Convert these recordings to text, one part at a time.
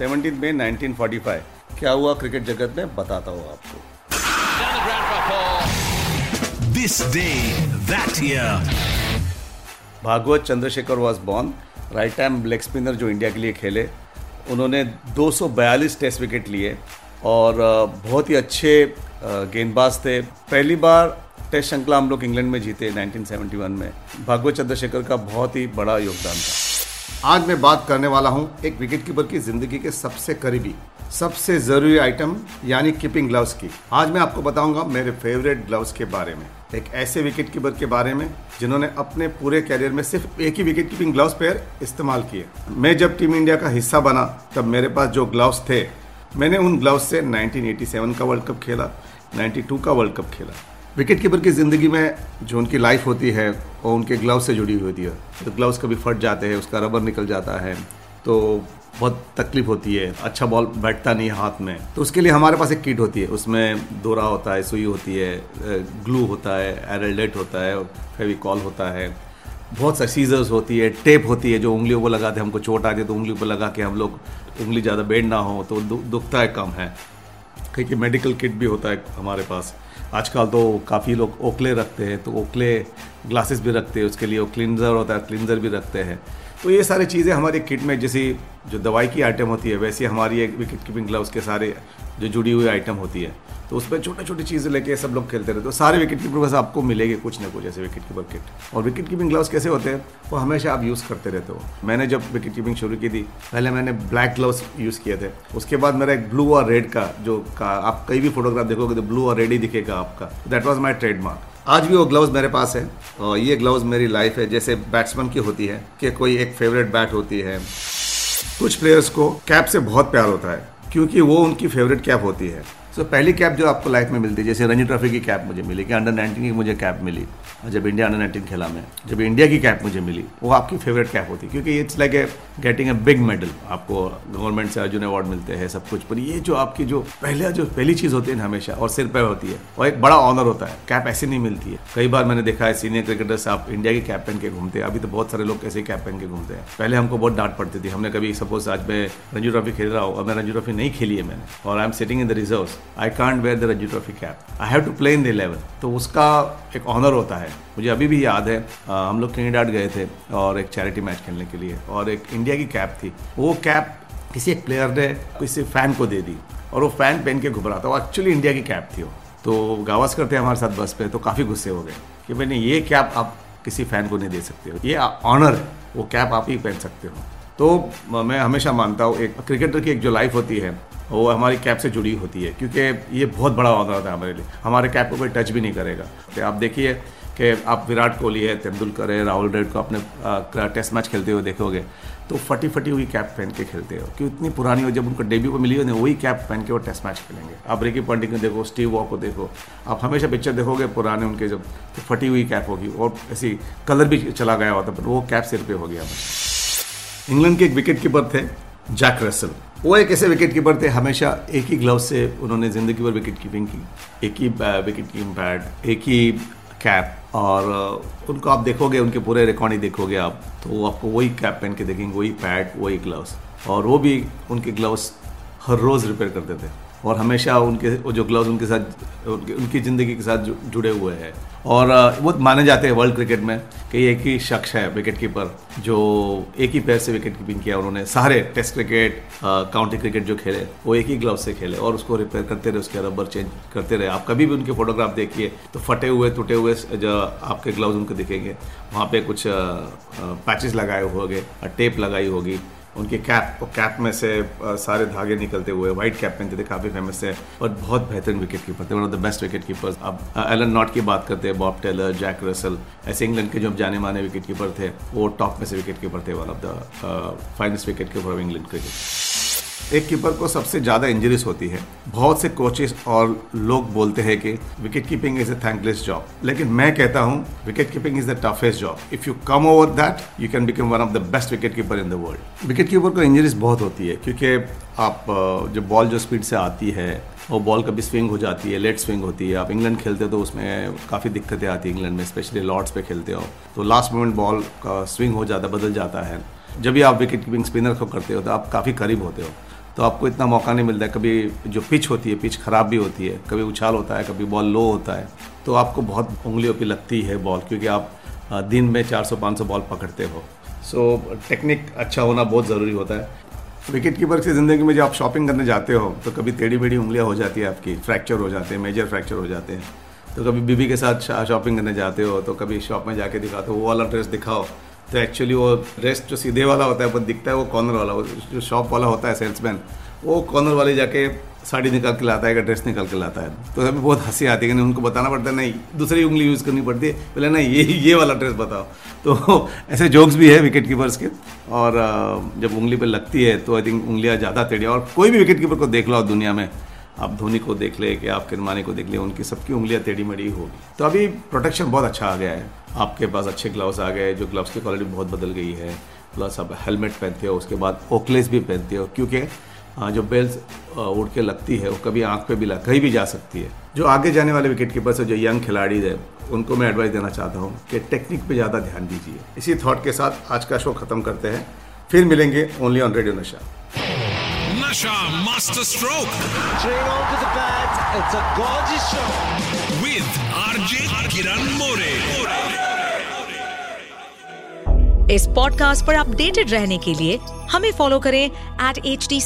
Seventeen मई 1945 क्या हुआ cricket जगत में? बताता हूँ आपको। This day that year Bhagwat Chandrasekhar was born right time leg spinner जो इंडिया के लिए खेले। उन्होंने 242 टेस्ट विकेट लिए और बहुत ही अच्छे गेंदबाज थे। पहली बार टेस्ट श्रृंखला हम लोग इंग्लैंड में जीते 1971 में। भागवत चंद्रशेखर का बहुत ही बड़ा योगदान था। आज मैं बात करने वाला हूँ एक विकेट कीपर की ज़िंदगी के सबसे करीबी, सबसे ज़रूरी आइटम, यानी कीपिंग ग्लव्स की। आज मैं आपको बताऊँगा मेरे फेवरेट ग्लव्स के बारे में। एक ऐसे विकेट कीपर के बारे में जिन्होंने अपने पूरे कैरियर में सिर्फ़ एक ही विकेट कीपिंग ग्लव्स पेयर इस्तेमाल किए। मैं जब टीम इंडिया का हिस्सा बना, तब मेरे पास जो ग्लव्स थे, मैंने उन ग्लव्स से 1987 का वर्ल्ड कप खेला 92 का वर्ल्ड कप खेला। विकेट कीपर की ज़िंदगी में जो उनकी लाइफ होती है, वो उनके ग्लव्स से जुड़ी हुई होती है। तो ग्लव्स कभी फट जाते हैं, उसका रबर निकल जाता है तो बहुत तकलीफ़ होती है। अच्छा बॉल बैठता नहीं है हाथ में। तो उसके लिए हमारे पास एक किट होती है। उसमें दोरा होता है, सुई होती है ग्लू होता है एरल्डेट होता है, फेविकॉल होता है। बहुत सा सीजर्स होती है टेप होती है, जो उंगलियों को लगाते हैं हमको चोट आ जाए तो उंगली पर लगा के हम लोग उंगली ज़्यादा बेंड ना हो तो दुखता है कम है। क्योंकि मेडिकल किट भी होता है हमारे पास। आजकल तो काफ़ी लोग ओकले रखते हैं तो ओकले ग्लासेस भी रखते हैं, उसके लिए क्लिनजर होता है क्लिनजर भी रखते हैं। तो ये सारी चीज़ें हमारी किट में, जैसी जो दवाई की आइटम होती है, वैसी हमारी एक विकेट कीपिंग ग्लव्स के सारे जो जुड़ी हुई आइटम होती है तो उसमें छोटी छोटी चीज़ें लेके सब लोग खेलते रहते हैं। तो सारे विकेट कीपर बस आपको मिलेंगे कुछ ना कुछ ऐसे विकेट कीपर किट और विकेट कीपिंग ग्लव्स कैसे होते हैं, वो हमेशा आप यूज़ करते रहते हो। मैंने जब विकेट कीपिंग शुरू की थी, पहले मैंने ब्लैक ग्लव्स यूज़ किए थे। उसके बाद मेरा एक ब्लू और रेड का, जो का आप कई भी फोटोग्राफ देखोगे तो ब्लू और रेड ही दिखेगा। आपका। दैट वॉज़ माई ट्रेडमार्क आज भी वो ग्लव्स मेरे पास है। और ये ग्लव्स मेरी लाइफ है। जैसे बैट्समैन की होती है कि कोई एक फेवरेट बैट होती है। कुछ प्लेयर्स को कैप से बहुत प्यार होता है, क्योंकि वो उनकी फेवरेट कैप होती है। सो पहली कैप जो आपको लाइफ में मिलती है, जैसे रणजी ट्रॉफी की कैप मुझे मिली, कि अंडर 19 की मुझे कैप मिली जब इंडिया अंडर 19 खेला मैं, जब इंडिया की कैप मुझे मिली, वो आपकी फेवरेट कैप होती, क्योंकि it's like a getting a big medal आपको गवर्नमेंट से अर्जुन अवार्ड मिलते हैं, सब कुछ, पर ये जो आपकी जो पहले, जो पहली चीज़ होती है ना हमेशा, और सिर पर होती है, और एक बड़ा ऑनर होता है कैप ऐसे नहीं मिलती है। कई बार मैंने देखा है सीनियर क्रिकेटर्स आप इंडिया की कैप पहन के घूमते हैं, अभी तो बहुत सारे लोग ऐसे कैप पहन के घूमते हैं। पहले हमको बहुत डांट पड़ती थी, हमने कभी सपोज़ आज मैं रणजी ट्रॉफी खेल रहा हूँ, और मैं रणजी ट्रॉफी नहीं खेली है मैंने, और I am sitting in the reserve I can't wear the Ranji trophy cap I have to play in the eleven तो उसका एक ऑनर होता है। मुझे अभी भी याद है अ, हम लोग ट्रिनिडाड गए थे और एक चैरिटी मैच खेलने के लिए और एक इंडिया की कैप थी। वो कैप किसी एक प्लेयर ने किसी फ़ैन को दे दी और वो फ़ैन पहन के घुबरा था। वो एक्चुअली इंडिया की कैप थी वो। तो गावस्कर थे हमारे साथ बस पे तो काफ़ी गुस्से हो गए कि मैंने ये कैप आप किसी फ़ैन को नहीं दे सकते हो। ये ऑनर है। वो कैप आप ही पहन सकते हो। तो मैं हमेशा मानता हूँ, एक क्रिकेटर की एक जो लाइफ होती है, वो हमारी कैप से जुड़ी होती है, क्योंकि ये बहुत बड़ा ऑनर होता है हमारे लिए। हमारे कैप को कोई टच भी नहीं करेगा। तो आप देखिए कि आप विराट कोहली है, तेंदुलकर है, राहुल द्रविड़ को अपने टेस्ट मैच खेलते हुए देखोगे तो फटी फटी हुई कैप पहन के खेलते हो। क्यों इतनी पुरानी हो, जब उनको डेब्यू को मिली हो वही कैप पहन के वो टेस्ट मैच खेलेंगे। आप रिकी पंडित को देखो, स्टीव वॉ को देखो, आप हमेशा पिक्चर देखोगे पुराने उनके जब तो फटी हुई कैप होगी, और ऐसी कलर भी चला गया होता, पर वो कैप सिर पे हो गया। इंग्लैंड के एक विकेट कीपर थे, जैक रसल वो एक ऐसे विकेट कीपर थे, हमेशा एक ही ग्लव से उन्होंने ज़िंदगी भर विकेट कीपिंग की। एक ही विकेट कीपिंग पैड, एक ही कैप, और उनको आप देखोगे, उनके पूरे रिकॉर्ड ही देखोगे आप तो वो आपको वही कैप पहन के देखेंगे, वही पैड, वही ग्लव्स। और वो भी उनके ग्लव्स हर रोज़ रिपेयर करते थे। और हमेशा उनके जो ग्लव्स उनके साथ उनकी, उनकी ज़िंदगी के साथ जुड़े हुए हैं। और वो माने जाते हैं वर्ल्ड क्रिकेट में कि एक ही शख्स है विकेट कीपर जो एक ही पैर से विकेट कीपिंग किया उन्होंने। सारे टेस्ट क्रिकेट काउंटी क्रिकेट जो खेले वो एक ही ग्लव से खेले और उसको रिपेयर करते रहे उसके रबर चेंज करते रहे। आप कभी भी उनके फोटोग्राफ देखिए तो फटे हुए टूटे हुए जो आपके ग्लव्स उनको दिखेंगे। वहाँ पे कुछ पैचेस लगाए होंगे टेप लगाई होगी। उनकी कैप और कैप में से सारे धागे निकलते हुए व्हाइट कैप पहनते थे काफ़ी फ़ेमस थे, और बहुत बेहतरीन विकेट कीपर थे one of the best wicket keepers अब एलन नॉट की बात करते हैं बॉब टेलर जैक रसल ऐसे इंग्लैंड के जो जाने माने विकेट कीपर थे, वो टॉप में से विकेट कीपर थे one of the finest wicket keeper of England cricket एक कीपर को सबसे ज़्यादा इंजरीज होती है। बहुत से कोचेस और लोग बोलते हैं कि wicket keeping is a thankless job लेकिन मैं कहता हूँ wicket keeping is the toughest job if you come over that you can become one of the best wicket keeper in the world wicket keeper को injuries बहुत होती है, क्योंकि आप जो बॉल जो स्पीड से आती है, वो बॉल कभी स्विंग हो जाती है लेट स्विंग होती है। आप इंग्लैंड खेलते हो तो उसमें काफ़ी दिक्कतें आती है इंग्लैंड में स्पेशली लॉर्ड्स पे खेलते हो। तो लास्ट मोमेंट बॉल का स्विंग हो जाता है बदल जाता है। जब भी आप विकेट कीपिंग स्पिनर को करते हो तो आप काफ़ी करीब होते हो। तो आपको इतना मौका नहीं मिलता है। कभी जो पिच होती है पिच खराब भी होती है कभी उछाल होता है कभी बॉल लो होता है तो आपको बहुत उंगलियों पर लगती है बॉल क्योंकि आप दिन में 400-500 बॉल पकड़ते हो। सो so, टेक्निक अच्छा होना बहुत ज़रूरी होता है। विकेट कीपर की ज़िंदगी में जब आप शॉपिंग करने जाते हो तो कभी टेढ़ी बेढ़ी उंगलियाँ हो जाती है आपकी फ्रैक्चर हो जाते हैं मेजर फ्रैक्चर हो जाते हैं। तो कभी बीबी के साथ शॉपिंग करने जाते हो तो कभी शॉप में जाके दिखाते हो वो वाला ड्रेस दिखाओ। तो एक्चुअली वो ड्रेस जो सीधे वाला होता है पर दिखता है, वो कॉर्नर वाला, वो जो शॉप वाला होता है सेल्समैन वो कॉर्नर वाले जाके साड़ी निकाल के लाता है या ड्रेस निकाल के लाता है। तो हमें बहुत हँसी आती है कि उनको बताना पड़ता है, नहीं, दूसरी उंगली यूज़ करनी पड़ती है। पहले ना ये ये वाला ड्रेस बताओ। तो ऐसे जोक्स भी है विकेट कीपर्स के। और जब उंगली पर लगती है तो आई थिंक उंगलियाँ ज़्यादा टेढ़ी और कोई भी विकेट कीपर को देख लो दुनिया में आप धोनी को देख ले, कि आप किरमानी को देख ले, उनकी सबकी उंगलियाँ टेढ़ी मड़ी होगी तो अभी प्रोटेक्शन बहुत अच्छा आ गया है। आपके पास अच्छे ग्लव्स आ गए, जो ग्लव्स की क्वालिटी बहुत बदल गई है। प्लस आप हेलमेट पहनते हो, उसके बाद ओकलेस भी पहनते हो, क्योंकि जो बेल्स उड़ के लगती है, वो कभी आँख पे भी लग, कहीं भी जा सकती है। जो आगे जाने वाले विकेट कीपर्स जो यंग खिलाड़ी है, उनको मैं एडवाइस देना चाहता हूँ कि टेक्निक पे ज़्यादा ध्यान दीजिए। इसी थॉट के साथ आज का शो खत्म करते हैं। फिर मिलेंगे only on radio Nasha Nasha master stroke with RJ Kiran More इस पॉडकास्ट पर अपडेटेड रहने के लिए हमें फॉलो करें एट एच डी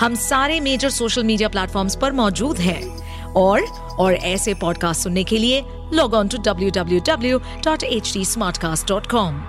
हम सारे मेजर सोशल मीडिया प्लेटफॉर्म पर मौजूद हैं। और और ऐसे पॉडकास्ट सुनने के लिए log on to W W W dot H D smart cast dot com